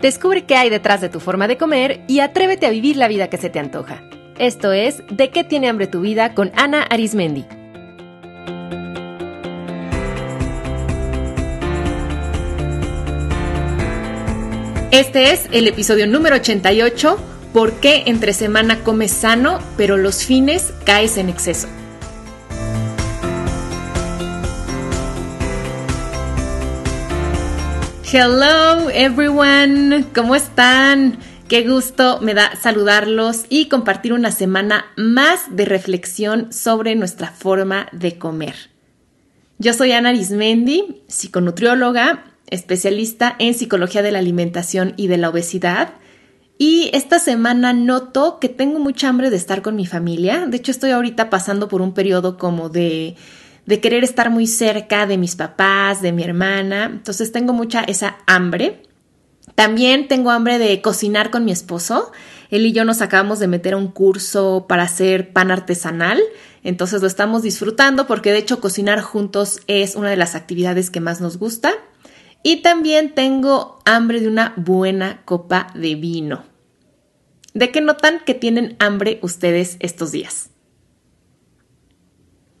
Descubre qué hay detrás de tu forma de comer y atrévete a vivir la vida que se te antoja. Esto es De qué tiene hambre tu vida con Ana Arismendi. Este es el episodio número 88, ¿Por qué entre semana comes sano, pero los fines caes en exceso? Hello everyone, ¿cómo están? Qué gusto me da saludarlos y compartir una semana más de reflexión sobre nuestra forma de comer. Yo soy Ana Arismendi, psiconutrióloga, especialista en psicología de la alimentación y de la obesidad. Y esta semana noto que tengo mucha hambre de estar con mi familia. De hecho, estoy ahorita pasando por un periodo como de de querer estar muy cerca de mis papás, de mi hermana. Entonces tengo mucha esa hambre. También tengo hambre de cocinar con mi esposo. Él y yo nos acabamos de meter a un curso para hacer pan artesanal. Entonces lo estamos disfrutando porque de hecho cocinar juntos es una de las actividades que más nos gusta. Y también tengo hambre de una buena copa de vino. ¿De qué notan que tienen hambre ustedes estos días?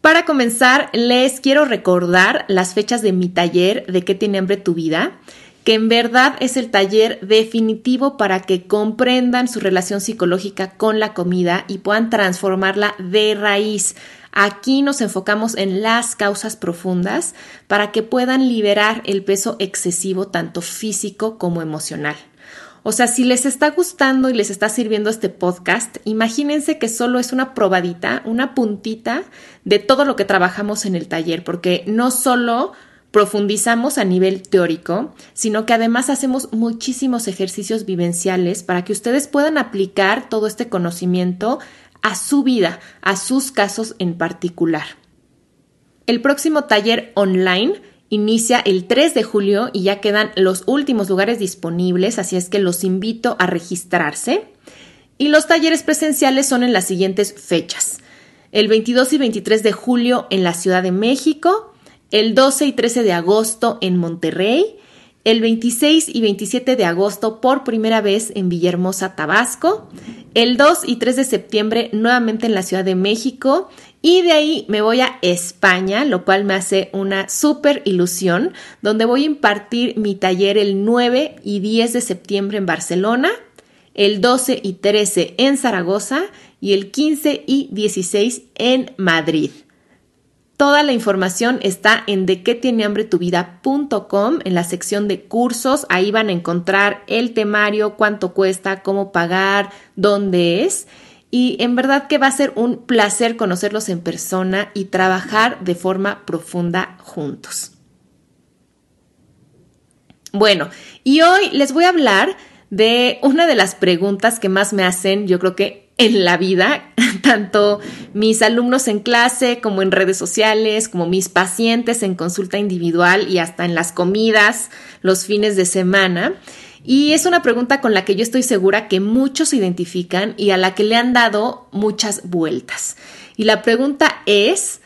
Para comenzar, les quiero recordar las fechas de mi taller de qué tiene hambre tu vida, que en verdad es el taller definitivo para que comprendan su relación psicológica con la comida y puedan transformarla de raíz. Aquí nos enfocamos en las causas profundas para que puedan liberar el peso excesivo tanto físico como emocional. O sea, si les está gustando y les está sirviendo este podcast, imagínense que solo es una probadita, una puntita de todo lo que trabajamos en el taller, porque no solo profundizamos a nivel teórico, sino que además hacemos muchísimos ejercicios vivenciales para que ustedes puedan aplicar todo este conocimiento a su vida, a sus casos en particular. El próximo taller online inicia el 3 de julio y ya quedan los últimos lugares disponibles, así es que los invito a registrarse. Y los talleres presenciales son en las siguientes fechas. El 22 y 23 de julio en la Ciudad de México, el 12 y 13 de agosto en Monterrey, el 26 y 27 de agosto por primera vez en Villahermosa, Tabasco, el 2 y 3 de septiembre nuevamente en la Ciudad de México y de ahí me voy a España, lo cual me hace una súper ilusión, donde voy a impartir mi taller el 9 y 10 de septiembre en Barcelona, el 12 y 13 en Zaragoza y el 15 y 16 en Madrid. Toda la información está en de qué tiene hambre tu vida.com en la sección de cursos. Ahí van a encontrar el temario, cuánto cuesta, cómo pagar, dónde es. Y en verdad que va a ser un placer conocerlos en persona y trabajar de forma profunda juntos. Bueno, y hoy les voy a hablar de una de las preguntas que más me hacen, yo creo que en la vida, tanto mis alumnos en clase como en redes sociales, como mis pacientes en consulta individual y hasta en las comidas los fines de semana. Y es una pregunta con la que yo estoy segura que muchos se identifican y a la que le han dado muchas vueltas. Y la pregunta es,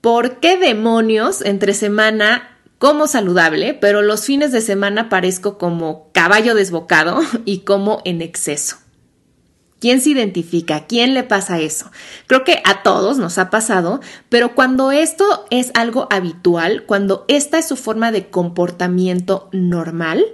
¿por qué demonios entre semana como saludable, pero los fines de semana parezco como caballo desbocado y como en exceso? ¿Quién se identifica? ¿Quién le pasa eso? Creo que a todos nos ha pasado, pero cuando esto es algo habitual, cuando esta es su forma de comportamiento normal,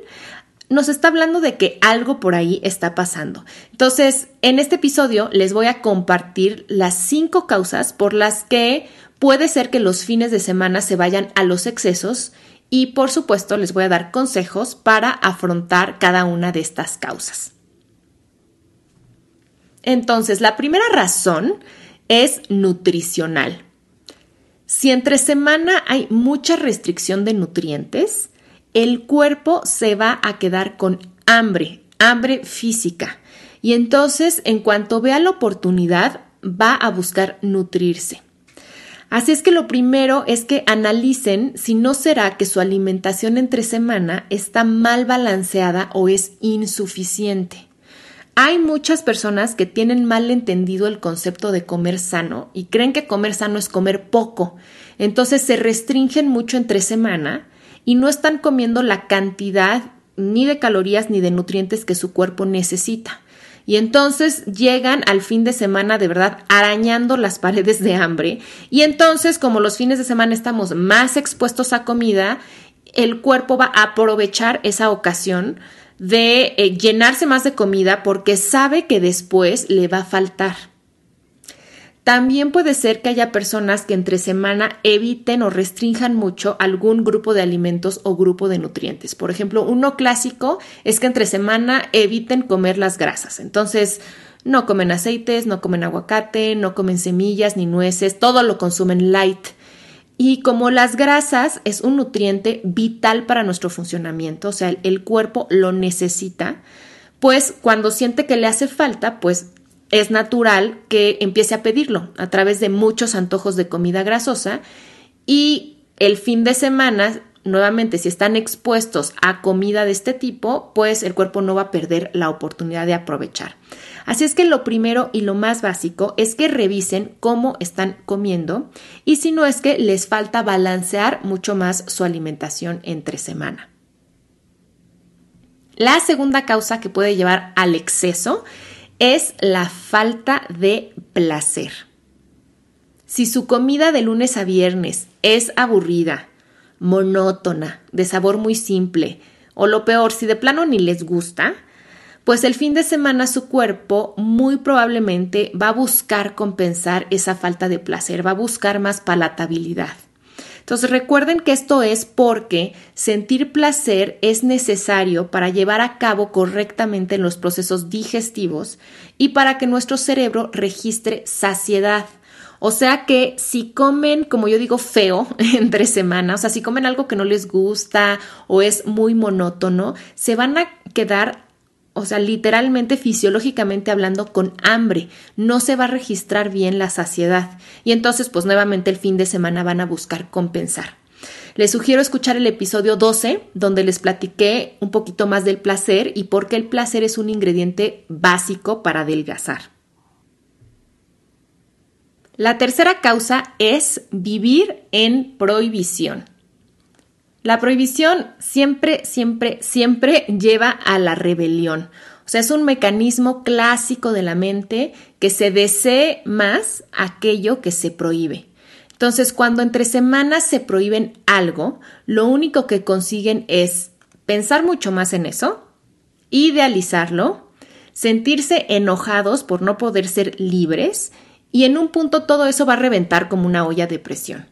nos está hablando de que algo por ahí está pasando. Entonces, en este episodio les voy a compartir las cinco causas por las que puede ser que los fines de semana se vayan a los excesos y por supuesto les voy a dar consejos para afrontar cada una de estas causas. Entonces, la primera razón es nutricional. Si entre semana hay mucha restricción de nutrientes, el cuerpo se va a quedar con hambre, hambre física. Y entonces, en cuanto vea la oportunidad, va a buscar nutrirse. Así es que lo primero es que analicen si no será que su alimentación entre semana está mal balanceada o es insuficiente. Hay muchas personas que tienen mal entendido el concepto de comer sano y creen que comer sano es comer poco. Entonces se restringen mucho entre semana y no están comiendo la cantidad ni de calorías ni de nutrientes que su cuerpo necesita. Y entonces llegan al fin de semana de verdad arañando las paredes de hambre. Y entonces, como los fines de semana estamos más expuestos a comida, el cuerpo va a aprovechar esa ocasión de eh, llenarse más de comida porque sabe que después le va a faltar. También puede ser que haya personas que entre semana eviten o restrinjan mucho algún grupo de alimentos o grupo de nutrientes. Por ejemplo, uno clásico es que entre semana eviten comer las grasas. Entonces, no comen aceites, no comen aguacate, no comen semillas ni nueces, todo lo consumen light. Y como las grasas es un nutriente vital para nuestro funcionamiento, o sea, el, cuerpo lo necesita, pues cuando siente que le hace falta, pues es natural que empiece a pedirlo a través de muchos antojos de comida grasosa y el fin de semana, nuevamente, si están expuestos a comida de este tipo, pues el cuerpo no va a perder la oportunidad de aprovechar. Así es que lo primero y lo más básico es que revisen cómo están comiendo y si no es que les falta balancear mucho más su alimentación entre semana. La segunda causa que puede llevar al exceso es la falta de placer. Si su comida de lunes a viernes es aburrida, monótona, de sabor muy simple, o lo peor, si de plano ni les gusta, pues el fin de semana su cuerpo muy probablemente va a buscar compensar esa falta de placer, va a buscar más palatabilidad. Entonces recuerden que esto es porque sentir placer es necesario para llevar a cabo correctamente los procesos digestivos y para que nuestro cerebro registre saciedad. O sea que si comen, como yo digo, feo entre semanas, o sea, si comen algo que no les gusta o es muy monótono, se van a quedar o sea, literalmente fisiológicamente hablando, con hambre. No se va a registrar bien la saciedad. Y entonces, pues nuevamente el fin de semana van a buscar compensar. Les sugiero escuchar el episodio 12, donde les platiqué un poquito más del placer y por qué el placer es un ingrediente básico para adelgazar. La tercera causa es vivir en prohibición. La prohibición siempre, siempre, siempre lleva a la rebelión. O sea, es un mecanismo clásico de la mente que se desee más aquello que se prohíbe. Entonces, cuando entre semanas se prohíben algo, lo único que consiguen es pensar mucho más en eso, idealizarlo, sentirse enojados por no poder ser libres y en un punto todo eso va a reventar como una olla de presión.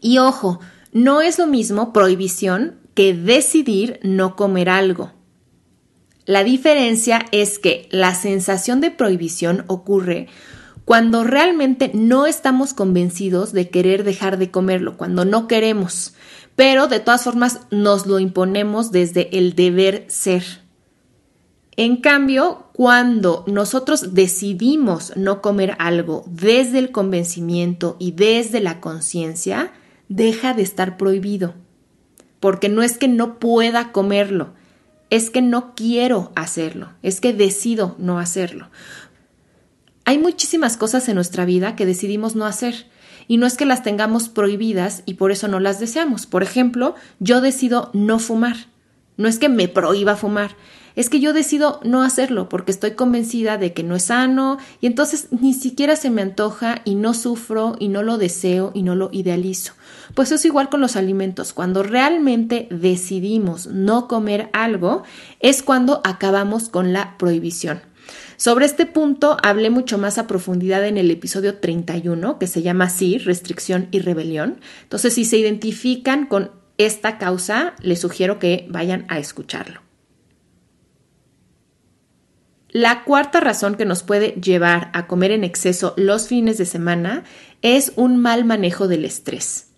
Y ojo, no es lo mismo prohibición que decidir no comer algo. La diferencia es que la sensación de prohibición ocurre cuando realmente no estamos convencidos de querer dejar de comerlo, cuando no queremos, pero de todas formas nos lo imponemos desde el deber ser. En cambio, cuando nosotros decidimos no comer algo desde el convencimiento y desde la conciencia, deja de estar prohibido. Porque no es que no pueda comerlo, es que no quiero hacerlo, es que decido no hacerlo. Hay muchísimas cosas en nuestra vida que decidimos no hacer y no es que las tengamos prohibidas y por eso no las deseamos. Por ejemplo, yo decido no fumar. No es que me prohíba fumar, es que yo decido no hacerlo porque estoy convencida de que no es sano y entonces ni siquiera se me antoja y no sufro y no lo deseo y no lo idealizo. Pues es igual con los alimentos. Cuando realmente decidimos no comer algo es cuando acabamos con la prohibición. Sobre este punto hablé mucho más a profundidad en el episodio 31, que se llama así, restricción y rebelión. Entonces, si se identifican con esta causa, les sugiero que vayan a escucharlo. La cuarta razón que nos puede llevar a comer en exceso los fines de semana es un mal manejo del estrés.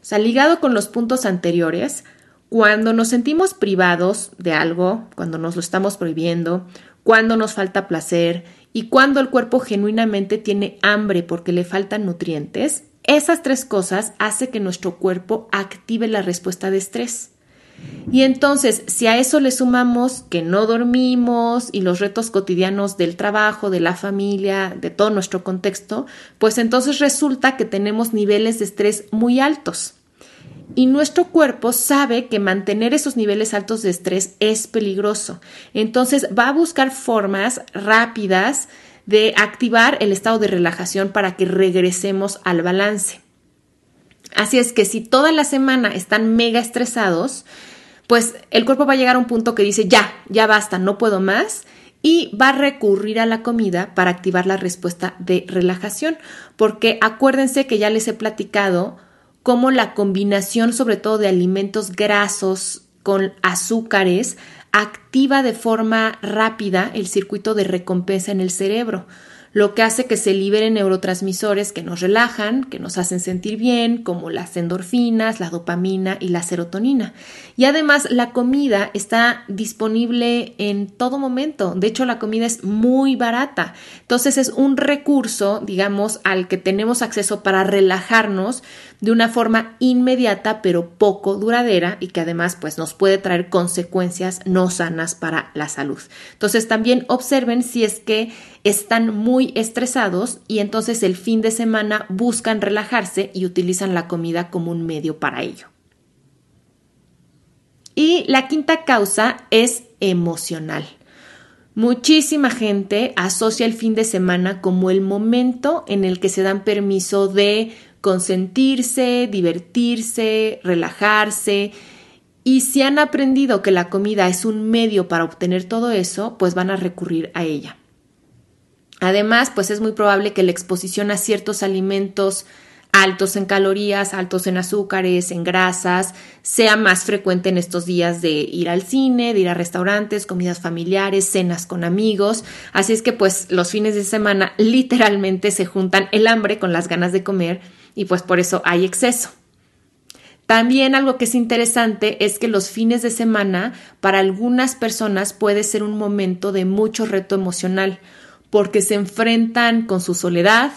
O sea, ligado con los puntos anteriores, cuando nos sentimos privados de algo, cuando nos lo estamos prohibiendo, cuando nos falta placer y cuando el cuerpo genuinamente tiene hambre porque le faltan nutrientes, esas tres cosas hacen que nuestro cuerpo active la respuesta de estrés. Y entonces, si a eso le sumamos que no dormimos y los retos cotidianos del trabajo, de la familia, de todo nuestro contexto, pues entonces resulta que tenemos niveles de estrés muy altos. y nuestro cuerpo sabe que mantener esos niveles altos de estrés es peligroso. Entonces va a buscar formas rápidas de activar el estado de relajación para que regresemos al balance. Así es que si toda la semana están mega estresados, pues el cuerpo va a llegar a un punto que dice, ya, ya basta, no puedo más, y va a recurrir a la comida para activar la respuesta de relajación, porque acuérdense que ya les he platicado cómo la combinación sobre todo de alimentos grasos con azúcares activa de forma rápida el circuito de recompensa en el cerebro lo que hace que se liberen neurotransmisores que nos relajan, que nos hacen sentir bien, como las endorfinas, la dopamina y la serotonina. Y además la comida está disponible en todo momento. De hecho, la comida es muy barata. Entonces es un recurso, digamos, al que tenemos acceso para relajarnos de una forma inmediata pero poco duradera y que además pues nos puede traer consecuencias no sanas para la salud. Entonces también observen si es que están muy estresados y entonces el fin de semana buscan relajarse y utilizan la comida como un medio para ello. Y la quinta causa es emocional. Muchísima gente asocia el fin de semana como el momento en el que se dan permiso de consentirse, divertirse, relajarse. Y si han aprendido que la comida es un medio para obtener todo eso, pues van a recurrir a ella. Además, pues es muy probable que la exposición a ciertos alimentos altos en calorías, altos en azúcares, en grasas, sea más frecuente en estos días de ir al cine, de ir a restaurantes, comidas familiares, cenas con amigos. Así es que pues los fines de semana literalmente se juntan el hambre con las ganas de comer y pues por eso hay exceso. También algo que es interesante es que los fines de semana para algunas personas puede ser un momento de mucho reto emocional porque se enfrentan con su soledad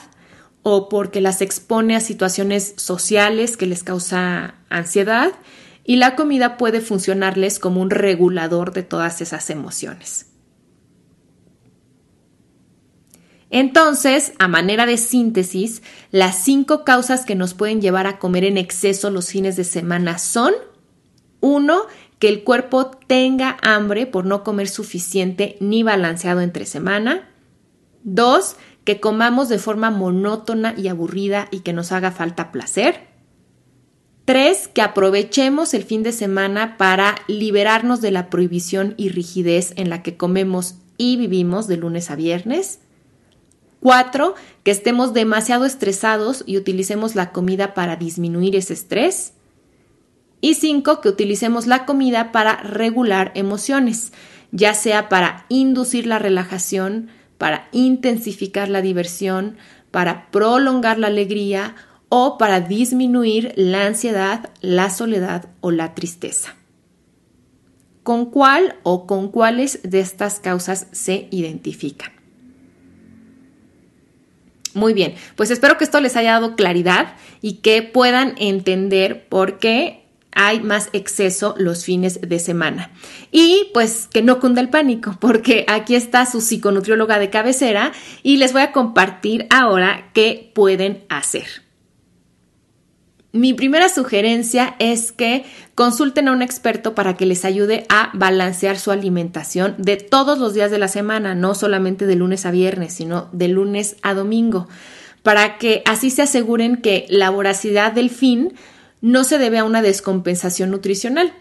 o porque las expone a situaciones sociales que les causa ansiedad y la comida puede funcionarles como un regulador de todas esas emociones. Entonces, a manera de síntesis, las cinco causas que nos pueden llevar a comer en exceso los fines de semana son, uno, que el cuerpo tenga hambre por no comer suficiente ni balanceado entre semana. Dos, que comamos de forma monótona y aburrida y que nos haga falta placer. Tres, que aprovechemos el fin de semana para liberarnos de la prohibición y rigidez en la que comemos y vivimos de lunes a viernes. Cuatro, que estemos demasiado estresados y utilicemos la comida para disminuir ese estrés. Y cinco, que utilicemos la comida para regular emociones, ya sea para inducir la relajación, para intensificar la diversión, para prolongar la alegría o para disminuir la ansiedad, la soledad o la tristeza. ¿Con cuál o con cuáles de estas causas se identifican? Muy bien, pues espero que esto les haya dado claridad y que puedan entender por qué hay más exceso los fines de semana. Y pues que no cunda el pánico, porque aquí está su psiconutrióloga de cabecera y les voy a compartir ahora qué pueden hacer. Mi primera sugerencia es que consulten a un experto para que les ayude a balancear su alimentación de todos los días de la semana, no solamente de lunes a viernes, sino de lunes a domingo, para que así se aseguren que la voracidad del fin no se debe a una descompensación nutricional.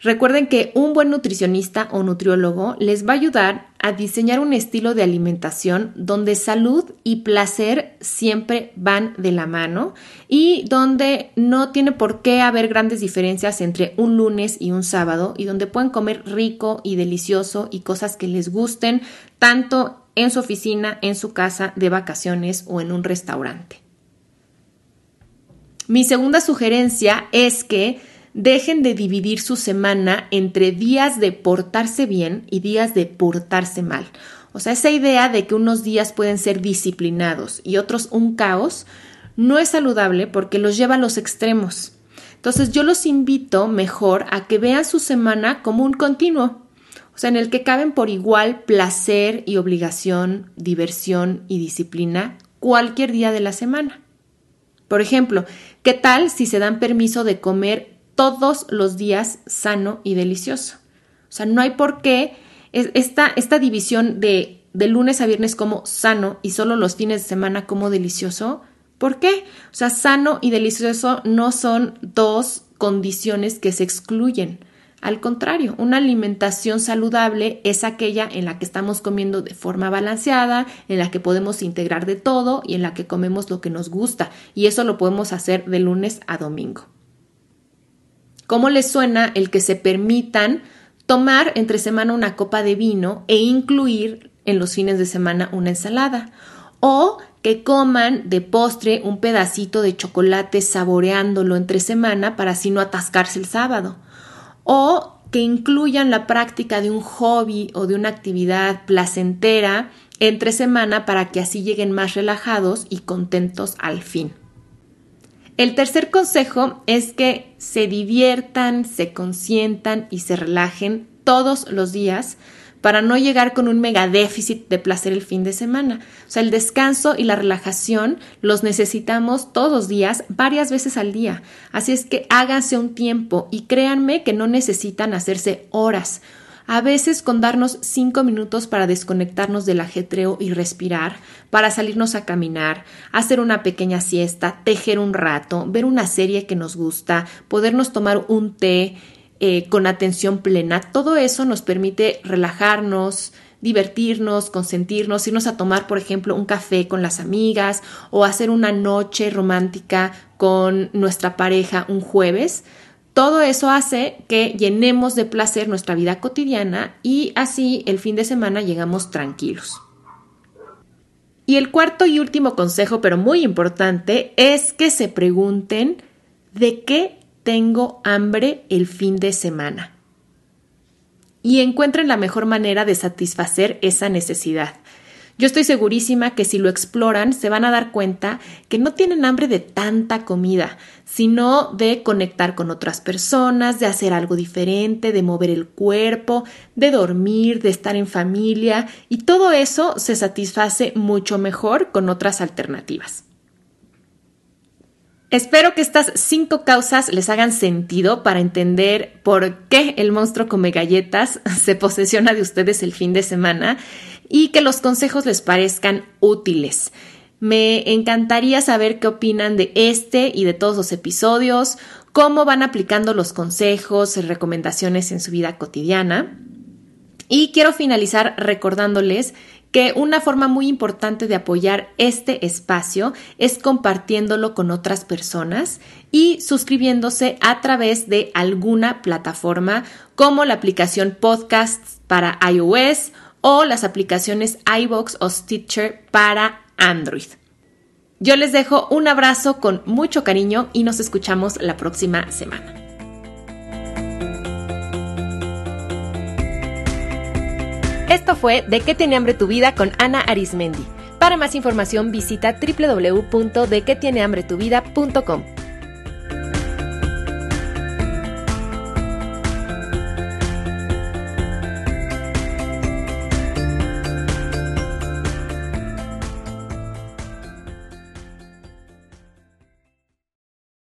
Recuerden que un buen nutricionista o nutriólogo les va a ayudar a diseñar un estilo de alimentación donde salud y placer siempre van de la mano y donde no tiene por qué haber grandes diferencias entre un lunes y un sábado y donde pueden comer rico y delicioso y cosas que les gusten tanto en su oficina, en su casa, de vacaciones o en un restaurante. Mi segunda sugerencia es que dejen de dividir su semana entre días de portarse bien y días de portarse mal. O sea, esa idea de que unos días pueden ser disciplinados y otros un caos no es saludable porque los lleva a los extremos. Entonces yo los invito mejor a que vean su semana como un continuo, o sea, en el que caben por igual placer y obligación, diversión y disciplina cualquier día de la semana. Por ejemplo, ¿qué tal si se dan permiso de comer todos los días sano y delicioso. O sea, no hay por qué esta, esta división de, de lunes a viernes como sano y solo los fines de semana como delicioso. ¿Por qué? O sea, sano y delicioso no son dos condiciones que se excluyen. Al contrario, una alimentación saludable es aquella en la que estamos comiendo de forma balanceada, en la que podemos integrar de todo y en la que comemos lo que nos gusta. Y eso lo podemos hacer de lunes a domingo. ¿Cómo les suena el que se permitan tomar entre semana una copa de vino e incluir en los fines de semana una ensalada? O que coman de postre un pedacito de chocolate saboreándolo entre semana para así no atascarse el sábado o que incluyan la práctica de un hobby o de una actividad placentera entre semana para que así lleguen más relajados y contentos al fin. El tercer consejo es que se diviertan, se consientan y se relajen todos los días para no llegar con un mega déficit de placer el fin de semana. O sea, el descanso y la relajación los necesitamos todos los días, varias veces al día. Así es que háganse un tiempo y créanme que no necesitan hacerse horas. A veces con darnos cinco minutos para desconectarnos del ajetreo y respirar, para salirnos a caminar, hacer una pequeña siesta, tejer un rato, ver una serie que nos gusta, podernos tomar un té, eh, con atención plena. Todo eso nos permite relajarnos, divertirnos, consentirnos, irnos a tomar, por ejemplo, un café con las amigas o hacer una noche romántica con nuestra pareja un jueves. Todo eso hace que llenemos de placer nuestra vida cotidiana y así el fin de semana llegamos tranquilos. Y el cuarto y último consejo, pero muy importante, es que se pregunten de qué tengo hambre el fin de semana. Y encuentren la mejor manera de satisfacer esa necesidad. Yo estoy segurísima que si lo exploran se van a dar cuenta que no tienen hambre de tanta comida, sino de conectar con otras personas, de hacer algo diferente, de mover el cuerpo, de dormir, de estar en familia, y todo eso se satisface mucho mejor con otras alternativas. Espero que estas cinco causas les hagan sentido para entender por qué el monstruo come galletas se posesiona de ustedes el fin de semana y que los consejos les parezcan útiles. Me encantaría saber qué opinan de este y de todos los episodios, cómo van aplicando los consejos y recomendaciones en su vida cotidiana. Y quiero finalizar recordándoles que una forma muy importante de apoyar este espacio es compartiéndolo con otras personas y suscribiéndose a través de alguna plataforma como la aplicación Podcasts para iOS o las aplicaciones iBox o Stitcher para Android. Yo les dejo un abrazo con mucho cariño y nos escuchamos la próxima semana. Esto fue De qué tiene hambre tu vida con Ana Arismendi. Para más información visita www.dequetienehambretuvida.com.